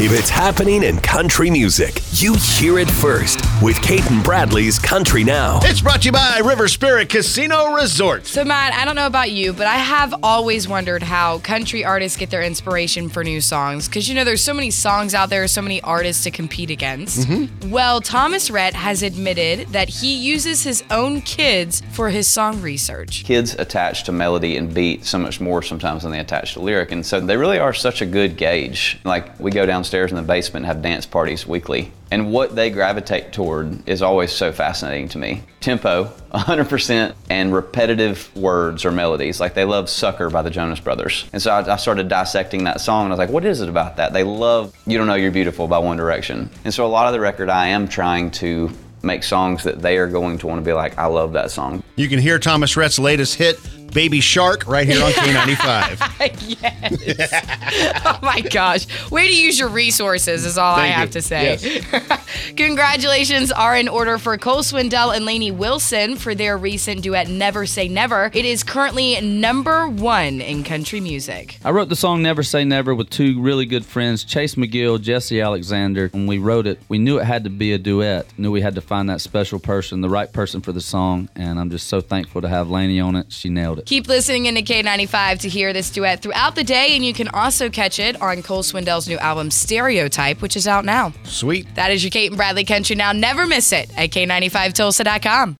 if it's happening in country music, you hear it first with Cait and Bradley's Country Now. It's brought to you by River Spirit Casino Resort. So, Matt, I don't know about you, but I have always wondered how country artists get their inspiration for new songs. Because, you know, there's so many songs out there, so many artists to compete against. Mm-hmm. Well, Thomas Rhett has admitted that he uses his own kids for his song research. kids attach to melody and beat so much more sometimes than they attach to lyric and so they really are such a good gauge like we go downstairs in the basement have dance parties weekly. And what they gravitate toward is always so fascinating to me. Tempo 100% and repetitive words or melodies. Like they love sucker by the jonas brothers. And so I, I started dissecting that song and i was like what is it about that? They love you don't know you're beautiful by one direction. And so a lot of the record i am trying to make songs that they are going to want to be like i love that song. You can hear Thomas Rhett's latest hit, Baby Shark, right here on K95. yes. oh my gosh. Way to use your resources is all I have you. to say. Congratulations are in order for Cole Swindell and Lainey Wilson for their recent duet Never Say Never. It is currently number one in country music. I wrote the song Never Say Never with two really good friends, Chase McGill, Jessi Alexander. When we wrote it, we knew it had to be a duet. Knew we had to find that special person, the right person for the song, and I'm just so thankful to have Lainey on it. She nailed it. Keep listening into K95 to hear this duet throughout the day, and you can also catch it on Cole Swindell's new album Stereotype, which is out now. Sweet. That is your Cait and Bradley Country Now. Never miss it at K95Tulsa.com.